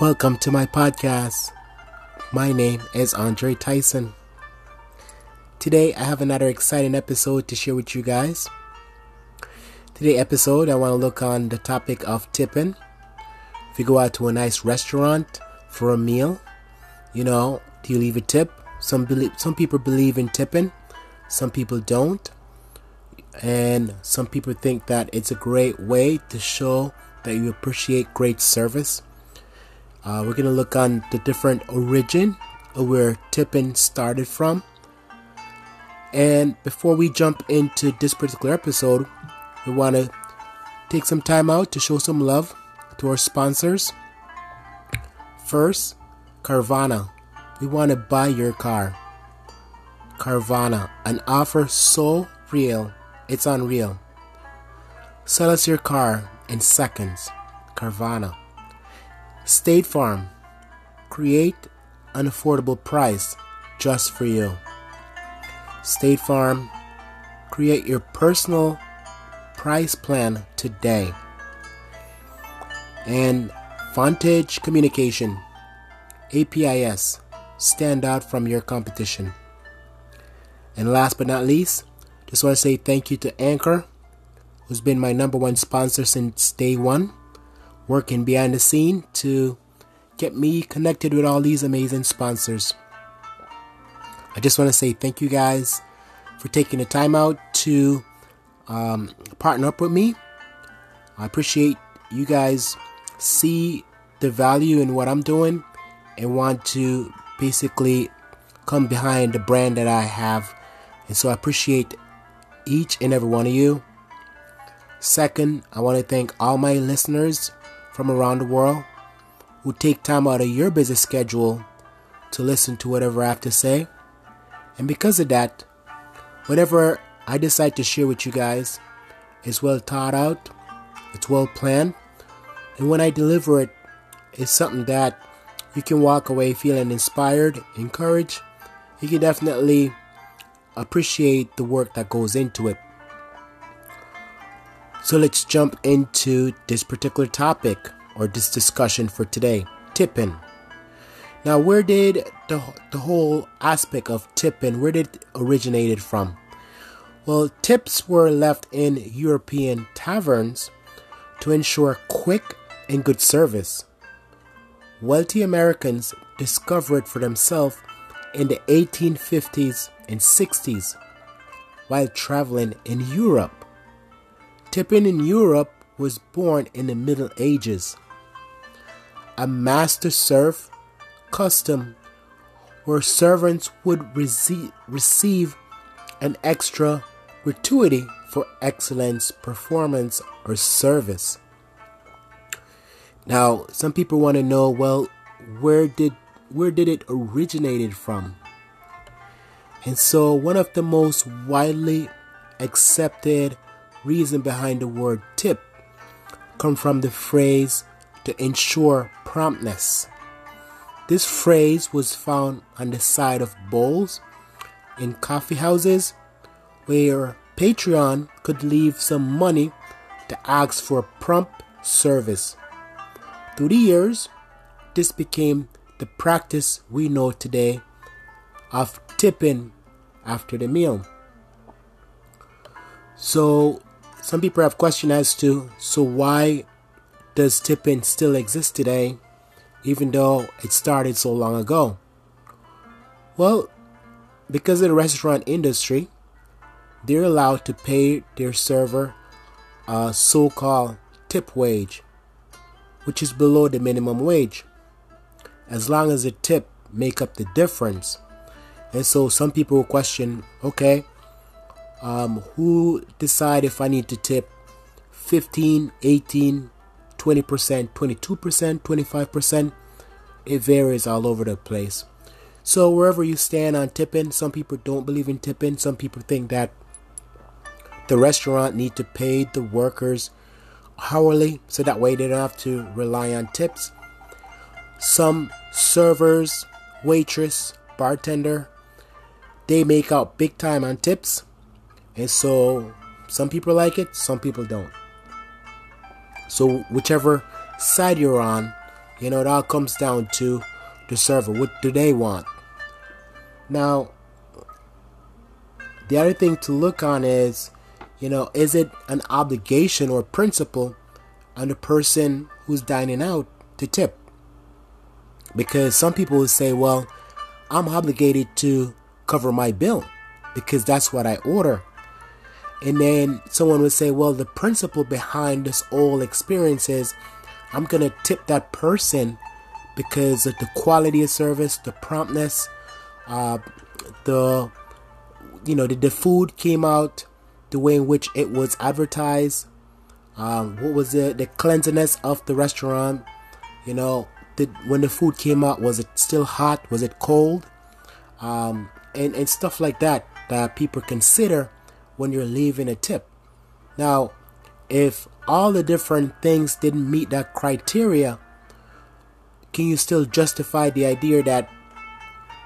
Welcome to my podcast. My name is Andre Tyson. Today I have another exciting episode to share with you guys. Today episode I want to look on the topic of tipping. If you go out to a nice restaurant for a meal, you know, do you leave a tip? Some believe some people believe in tipping, some people don't. And some people think that it's a great way to show that you appreciate great service uh, we're going to look on the different origin of where tipping started from. And before we jump into this particular episode, we want to take some time out to show some love to our sponsors. First, Carvana. We want to buy your car. Carvana, an offer so real, it's unreal. Sell us your car in seconds. Carvana. State Farm. Create an affordable price just for you. State Farm. Create your personal price plan today. And Vonage Communication. APIs. Stand out from your competition. And last but not least, just want to say thank you to Anchor, who's been my number one sponsor since day one working behind the scene to get me connected with all these amazing sponsors. I just want to say thank you guys for taking the time out to um, partner up with me. I appreciate you guys see the value in what I'm doing and want to basically come behind the brand that I have. And so I appreciate each and every one of you. Second, I want to thank all my listeners from around the world who take time out of your busy schedule to listen to whatever I have to say. And because of that, whatever I decide to share with you guys is well thought out, it's well planned, and when I deliver it, it's something that you can walk away feeling inspired, encouraged. You can definitely appreciate the work that goes into it. So let's jump into this particular topic or this discussion for today tipping. Now, where did the, the whole aspect of tipping, where did it originated from? Well, tips were left in European taverns to ensure quick and good service. Wealthy Americans discovered for themselves in the 1850s and 60s while traveling in Europe. Tipping in Europe was born in the Middle Ages. A master serf custom where servants would rece- receive an extra gratuity for excellence, performance, or service. Now, some people want to know, well, where did where did it originated from? And so one of the most widely accepted reason behind the word tip come from the phrase to ensure promptness. This phrase was found on the side of bowls in coffee houses where Patreon could leave some money to ask for prompt service. Through the years, this became the practice we know today of tipping after the meal. So some people have questioned as to so why does tipping still exist today, even though it started so long ago? Well, because of the restaurant industry, they're allowed to pay their server a so called tip wage, which is below the minimum wage, as long as the tip make up the difference. And so some people question, okay, um, who decide if I need to tip 15, 18, 20%, 22%, 25%. It varies all over the place. So wherever you stand on tipping, some people don't believe in tipping. Some people think that the restaurant need to pay the workers hourly so that way they don't have to rely on tips. Some servers, waitress, bartender, they make out big time on tips and so some people like it, some people don't. So whichever side you're on, You know, it all comes down to the server. What do they want? Now, the other thing to look on is, you know, is it an obligation or principle on the person who's dining out to tip? Because some people will say, well, I'm obligated to cover my bill because that's what I order. And then someone would say, well, the principle behind this whole experience is I'm going to tip that person because of the quality of service, the promptness, uh, the you know, the, the food came out the way in which it was advertised. Um, what was it? The cleanliness of the restaurant. You know, did when the food came out, was it still hot? Was it cold? Um, and and stuff like that that people consider when you're leaving a tip. Now, if all the different things didn't meet that criteria, can you still justify the idea that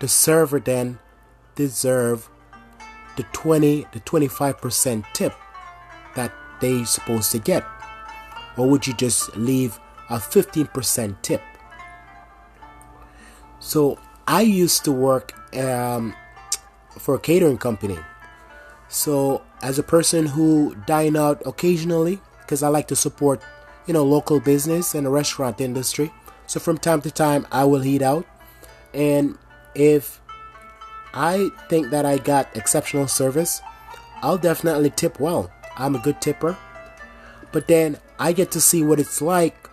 the server then deserve the 20 to 25% tip that they supposed to get? Or would you just leave a 15% tip? So I used to work um, for a catering company. So as a person who dine out occasionally, because I like to support, you know, local business and the restaurant industry. So from time to time, I will eat out, and if I think that I got exceptional service. I'll definitely tip well. I'm a good tipper. But then I get to see what it's like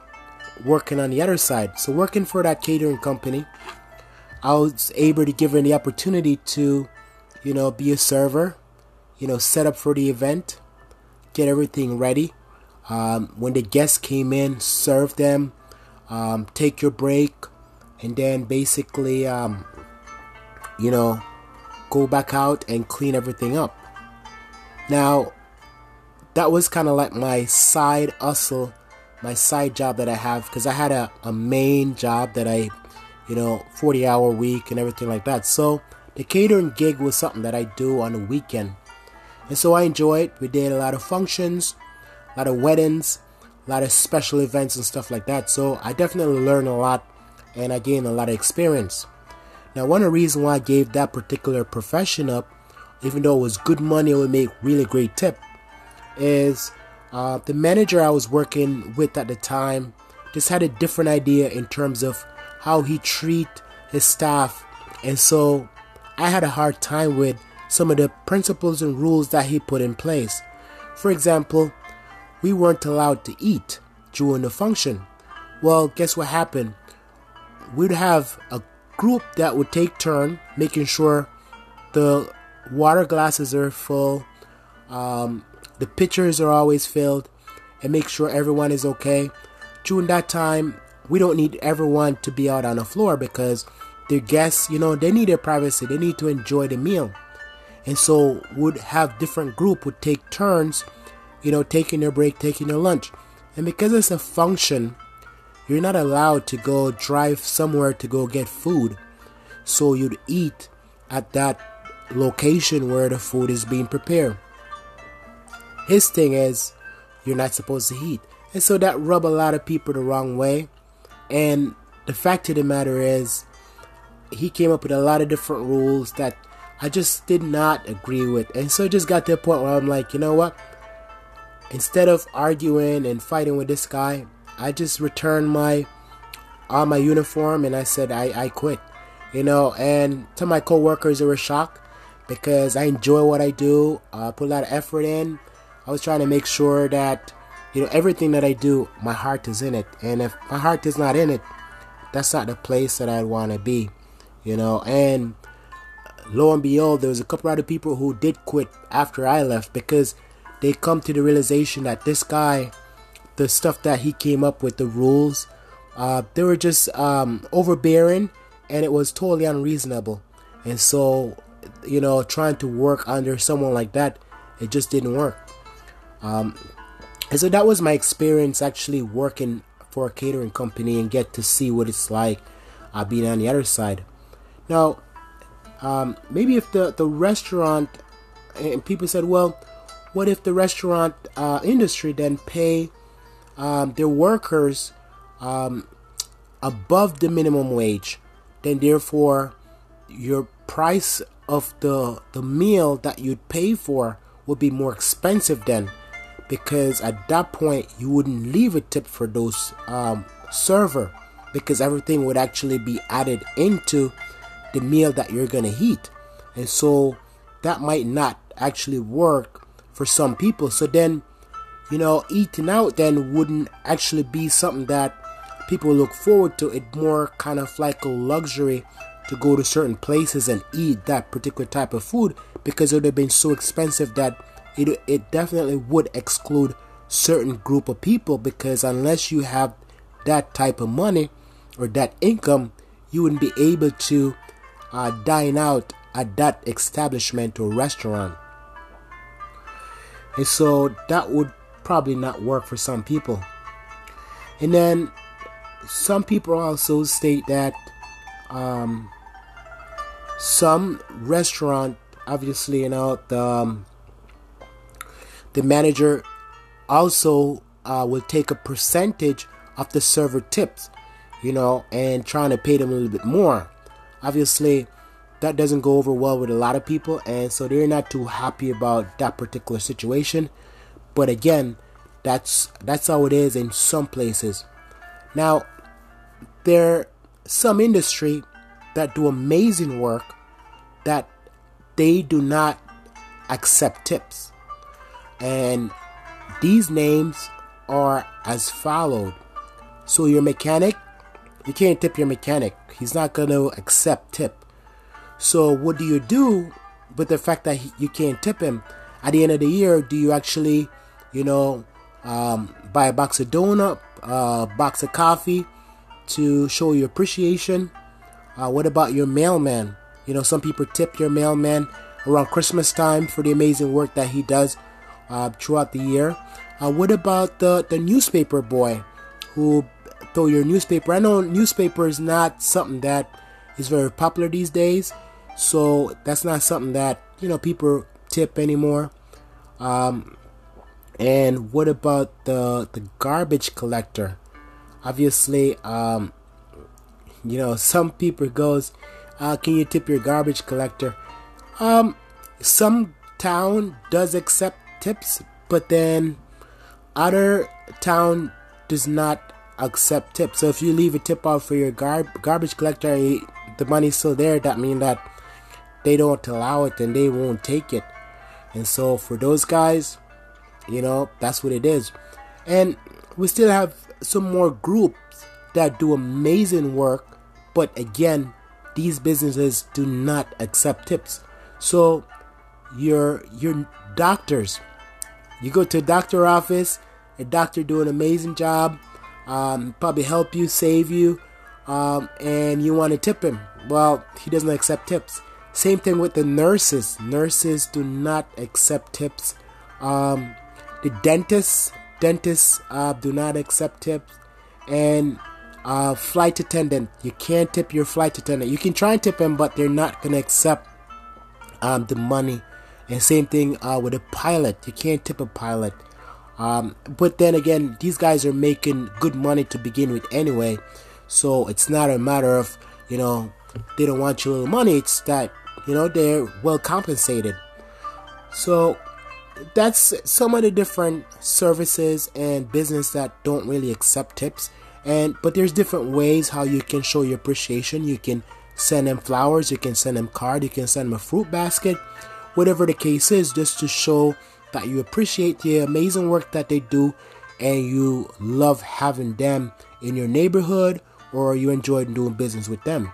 working on the other side. So, working for that catering company, I was able to give her the opportunity to, you know, be a server, you know, set up for the event, get everything ready. Um, when the guests came in, serve them, um, take your break, and then basically um, you know, go back out and clean everything up. Now, that was kind of like my side hustle, my side job that I have because I had a, a main job that I, you know, 40 hour week and everything like that. So the catering gig was something that I do on the weekend. And so I enjoy it. We did a lot of functions, a lot of weddings, a lot of special events and stuff like that. So I definitely learned a lot and I gained a lot of experience. Now, one of the reasons why I gave that particular profession up, even though it was good money, it would make really great tip, is uh, the manager I was working with at the time just had a different idea in terms of how he treat his staff, and so I had a hard time with some of the principles and rules that he put in place. For example, we weren't allowed to eat during the function. Well, guess what happened? We'd have a group that would take turn making sure the water glasses are full, um, the pitchers are always filled, and make sure everyone is okay. During that time, we don't need everyone to be out on the floor because their guests, you know, they need their privacy. They need to enjoy the meal. And so would have different group would take turns, you know, taking their break, taking their lunch. And because it's a function you're not allowed to go drive somewhere to go get food. So you'd eat at that location where the food is being prepared. His thing is, you're not supposed to eat. And so that rub a lot of people the wrong way. And the fact of the matter is, he came up with a lot of different rules that I just did not agree with. And so it just got to a point where I'm like, you know what? Instead of arguing and fighting with this guy, I just returned my on my uniform and I said I, I quit. You know, and to my coworkers they were shocked because I enjoy what I do. Uh, I put a lot of effort in. I was trying to make sure that you know everything that I do, my heart is in it. And if my heart is not in it, that's not the place that I want to be. You know, and lo and behold, there was a couple other people who did quit after I left because they come to the realization that this guy the stuff that he came up with, the rules, uh, they were just um, overbearing and it was totally unreasonable. And so, you know, trying to work under someone like that, it just didn't work. Um, and so that was my experience actually working for a catering company and get to see what it's like uh, being on the other side. Now, um, maybe if the, the restaurant, and people said, well, what if the restaurant uh, industry then pay um, their workers um, above the minimum wage, then therefore your price of the the meal that you'd pay for would be more expensive then because at that point you wouldn't leave a tip for those um, server because everything would actually be added into the meal that you're gonna eat. And so that might not actually work for some people. So then you know eating out then wouldn't actually be something that people look forward to. It more kind of like a luxury to go to certain places and eat that particular type of food because it would have been so expensive that it, it definitely would exclude certain group of people because unless you have that type of money or that income you wouldn't be able to uh, dine out at that establishment or restaurant. And so that would probably not work for some people. And then some people also state that um, some restaurant obviously you know the um, the manager also uh, will take a percentage of the server tips you know and trying to pay them a little bit more obviously that doesn't go over well with a lot of people and so they're not too happy about that particular situation but again that's that's how it is in some places now there some industry that do amazing work that they do not accept tips. And these names are as followed. So your mechanic, you can't tip your mechanic. He's not going to accept tip. So what do you do with the fact that you can't tip him? At the end of the year, do you actually, you know, um, buy a box of donut, a box of coffee to show your appreciation? Uh, what about your mailman? You know, some people tip your mailman around Christmas time for the amazing work that he does uh, throughout the year. Uh, what about the, the newspaper boy who throw your newspaper? I know newspaper is not something that is very popular these days, so that's not something that you know people tip anymore. Um, and what about the the garbage collector? Obviously, um, you know some people goes uh, can you tip your garbage collector? Um, some town does accept tips, but then other town does not accept tips. So if you leave a tip out for your gar- garbage collector eh, the money's still there, that means that they don't allow it and they won't take it. And so for those guys, you know, that's what it is. And we still have some more groups that do amazing work, but again, these businesses do not accept tips. So your your doctors, you go to a doctor office, a doctor do an amazing job, um, probably help you, save you, um, and you want to tip him. Well, he doesn't accept tips. Same thing with the nurses. Nurses do not accept tips. Um, the dentists, dentists uh, do not accept tips, and uh, flight attendant, you can't tip your flight attendant. You can try and tip him, but they're not gonna accept um, the money. And same thing uh, with a pilot, you can't tip a pilot. Um, but then again, these guys are making good money to begin with anyway, so it's not a matter of you know they don't want your little money. It's that you know they're well compensated. So that's some of the different services and business that don't really accept tips and but there's different ways how you can show your appreciation you can send them flowers you can send them card you can send them a fruit basket whatever the case is just to show that you appreciate the amazing work that they do and you love having them in your neighborhood or you enjoy doing business with them.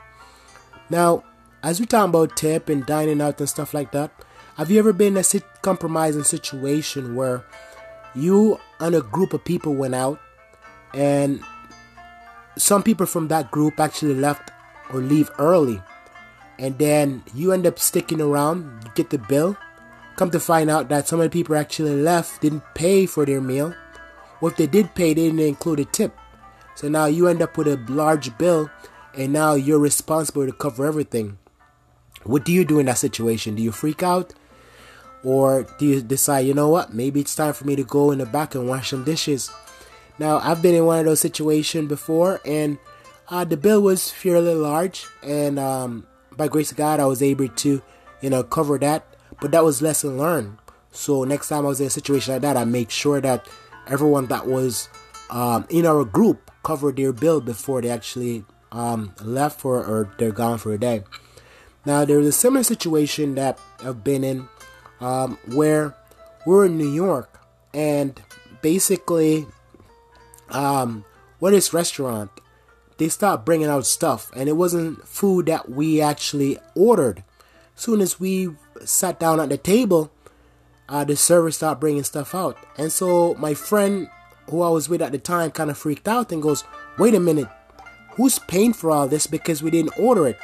Now as we talk about tip and dining out and stuff like that have you ever been in a compromising situation where you and a group of people went out and some people from that group actually left or leave early and then you end up sticking around you get the bill come to find out that some of the people actually left didn't pay for their meal. Or if they did pay they didn't include a tip. So now you end up with a large bill and now you're responsible to cover everything. What do you do in that situation? Do you freak out? Or do you decide you know what? Maybe it's time for me to go in the back and wash some dishes. Now, I've been in one of those situations before, and uh, the bill was fairly large, and um, by grace of God, I was able to, you know, cover that. But that was lesson learned. So next time I was in a situation like that, I make sure that everyone that was um, in our group covered their bill before they actually um, left for or they're gone for a day. Now there's a similar situation that I've been in um, where we're in New York and basically um, what is restaurant they start bringing out stuff and it wasn't food that we actually ordered soon as we sat down at the table uh, the server started bringing stuff out. And so my friend who i was with at the time kind of freaked out and goes wait a minute who's paying for all this because we didn't order it?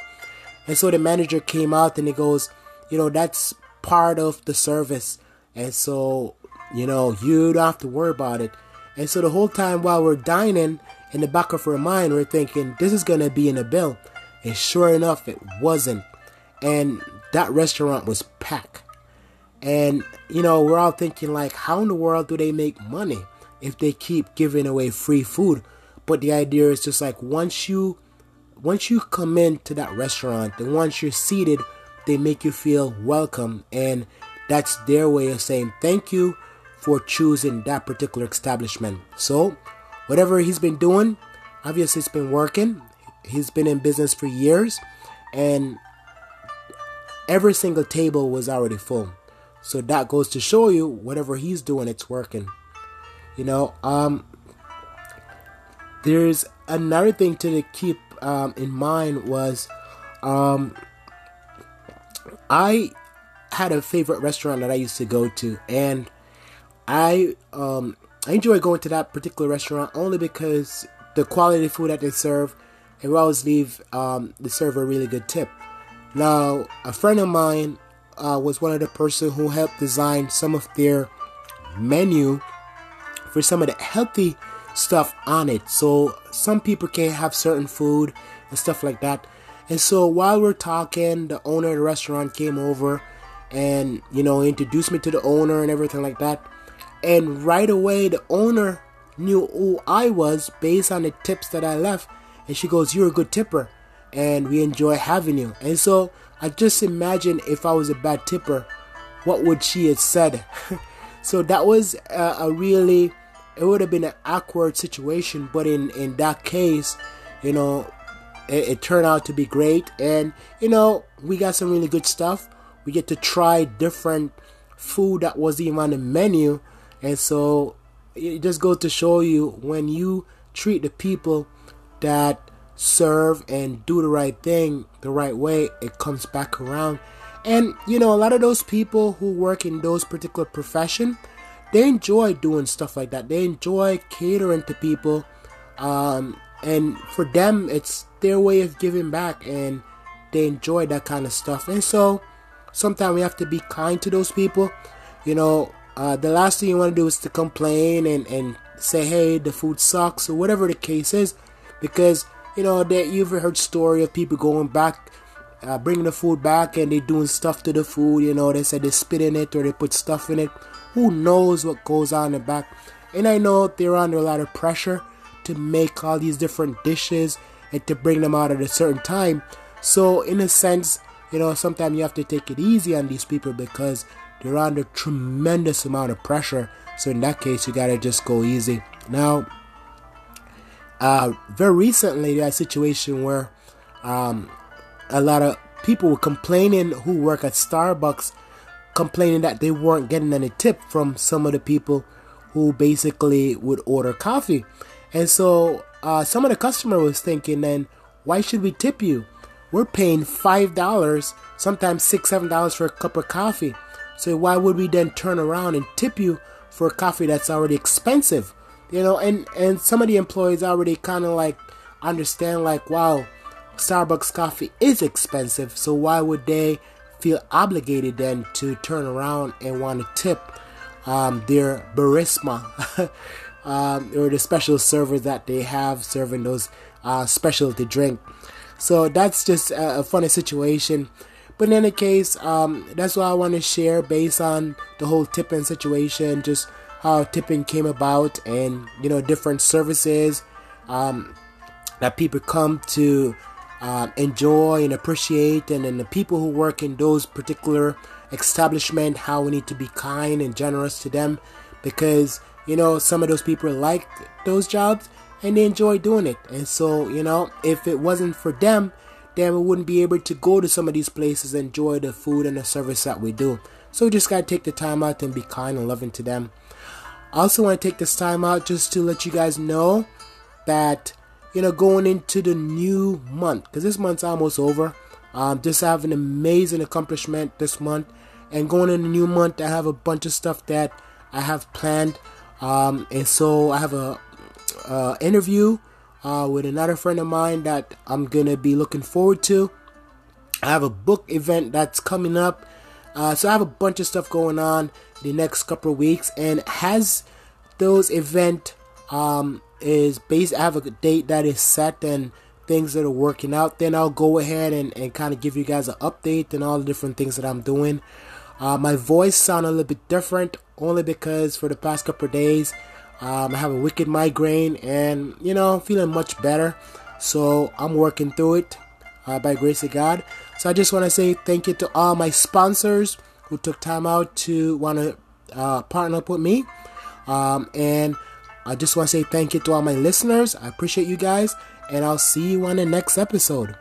And so the manager came out and he goes you know that's part of the service. And so you know you don't have to worry about it. And so the whole time while we're dining in the back of our mind, we're thinking this is gonna be in a bill, and sure enough, it wasn't. And that restaurant was packed. And you know, we're all thinking like, how in the world do they make money if they keep giving away free food? But the idea is just like once you once you come into that restaurant and once you're seated, they make you feel welcome and that's their way of saying thank you for choosing that particular establishment. So whatever he's been doing, obviously it's been working. He's been in business for years and every single table was already full. So that goes to show you whatever he's doing, it's working. You know, um, there's another thing to keep um, in mind was um, I had a favorite restaurant that I used to go to, and I um, I enjoy going to that particular restaurant only because the quality of food that they serve, and we always leave um, the server a really good tip. Now, a friend of mine uh, was one of the person who helped design some of their menu for some of the healthy stuff on it. So some people can't have certain food and stuff like that. And so while we're talking, the owner of the restaurant came over and you know introduced me to the owner and everything like that. And right away, the owner knew who I was based on the tips that I left. And she goes, You're a good tipper, and we enjoy having you. And so I just imagine if I was a bad tipper, what would she have said? so that was a, a, really, it would have been an awkward situation. But in, in that case, you know, it, it turned out to be great. And, you know, we got some really good stuff. We get to try different food that was even on the menu and so it just goes to show you when you treat the people that serve and do the right thing the right way, it comes back around. And you know, a lot of those people who work in those particular profession, they enjoy doing stuff like that. They enjoy catering to people, um, and for them, it's their way of giving back, and they enjoy that kind of stuff. And so, sometimes we have to be kind to those people. You know, uh, the last thing you want to do is to complain and, and say, hey, the food sucks or whatever the case is, because you know that you've heard story of people going back, uh, bringing the food back and they doing stuff to the food. You know, they said they spit in it or they put stuff in it. Who knows what goes on in the back? And I know they're under a lot of pressure to make all these different dishes and to bring them out at a certain time. So in a sense, you know, sometimes you have to take it easy on these people because they're under tremendous amount of pressure. So in that case, you gotta just go easy. Now, uh, very recently, a situation where um, a lot of people were complaining who work at Starbucks, complaining that they weren't getting any tip from some of the people who basically would order coffee. And so uh, some of the customer was thinking, then why should we tip you? We're paying five dollars, sometimes six, seven dollars for a cup of coffee. So why would we then turn around and tip you for a coffee that's already expensive? You know, and and some of the employees already kind of like understand like, wow, Starbucks coffee is expensive. So why would they feel obligated then to turn around and want to tip um, their barista um, or the special servers that they have serving those uh, specialty drink? So that's just a, a funny situation. But in any case, um, that's what I want to share based on the whole tipping situation, just how tipping came about, and you know different services. Um, that people come to uh, enjoy and appreciate, and then the people who work in those particular establishment, how we need to be kind and generous to them, because you know some of those people like those jobs and they enjoy doing it, and so you know if it wasn't for them, then we wouldn't be able to go to some of these places and enjoy the food and the service that we do. So we just gotta take the time out and be kind and loving to them. I also want to take this time out just to let you guys know that you know going into the new month because this month's almost over. Um, just have an amazing accomplishment this month, and going into the new month, I have a bunch of stuff that I have planned, um, and so I have a uh, interview uh, with another friend of mine that I'm gonna be looking forward to. I have a book event that's coming up, uh, so I have a bunch of stuff going on the next couple of weeks, and has those event um, is based. I have a date that is set and things that are working out. Then I'll go ahead and, and kind of give you guys an update and all the different things that I'm doing. Uh, my voice sound a little bit different only because for the past couple of days um, I have a wicked migraine and, you know, feeling much better. So I'm working through it uh, by grace of God. So I just want to say thank you to all my sponsors who took time out to want to uh, partner up with me. Um, and I just want to say thank you to all my listeners. I appreciate you guys. And I'll see you on the next episode.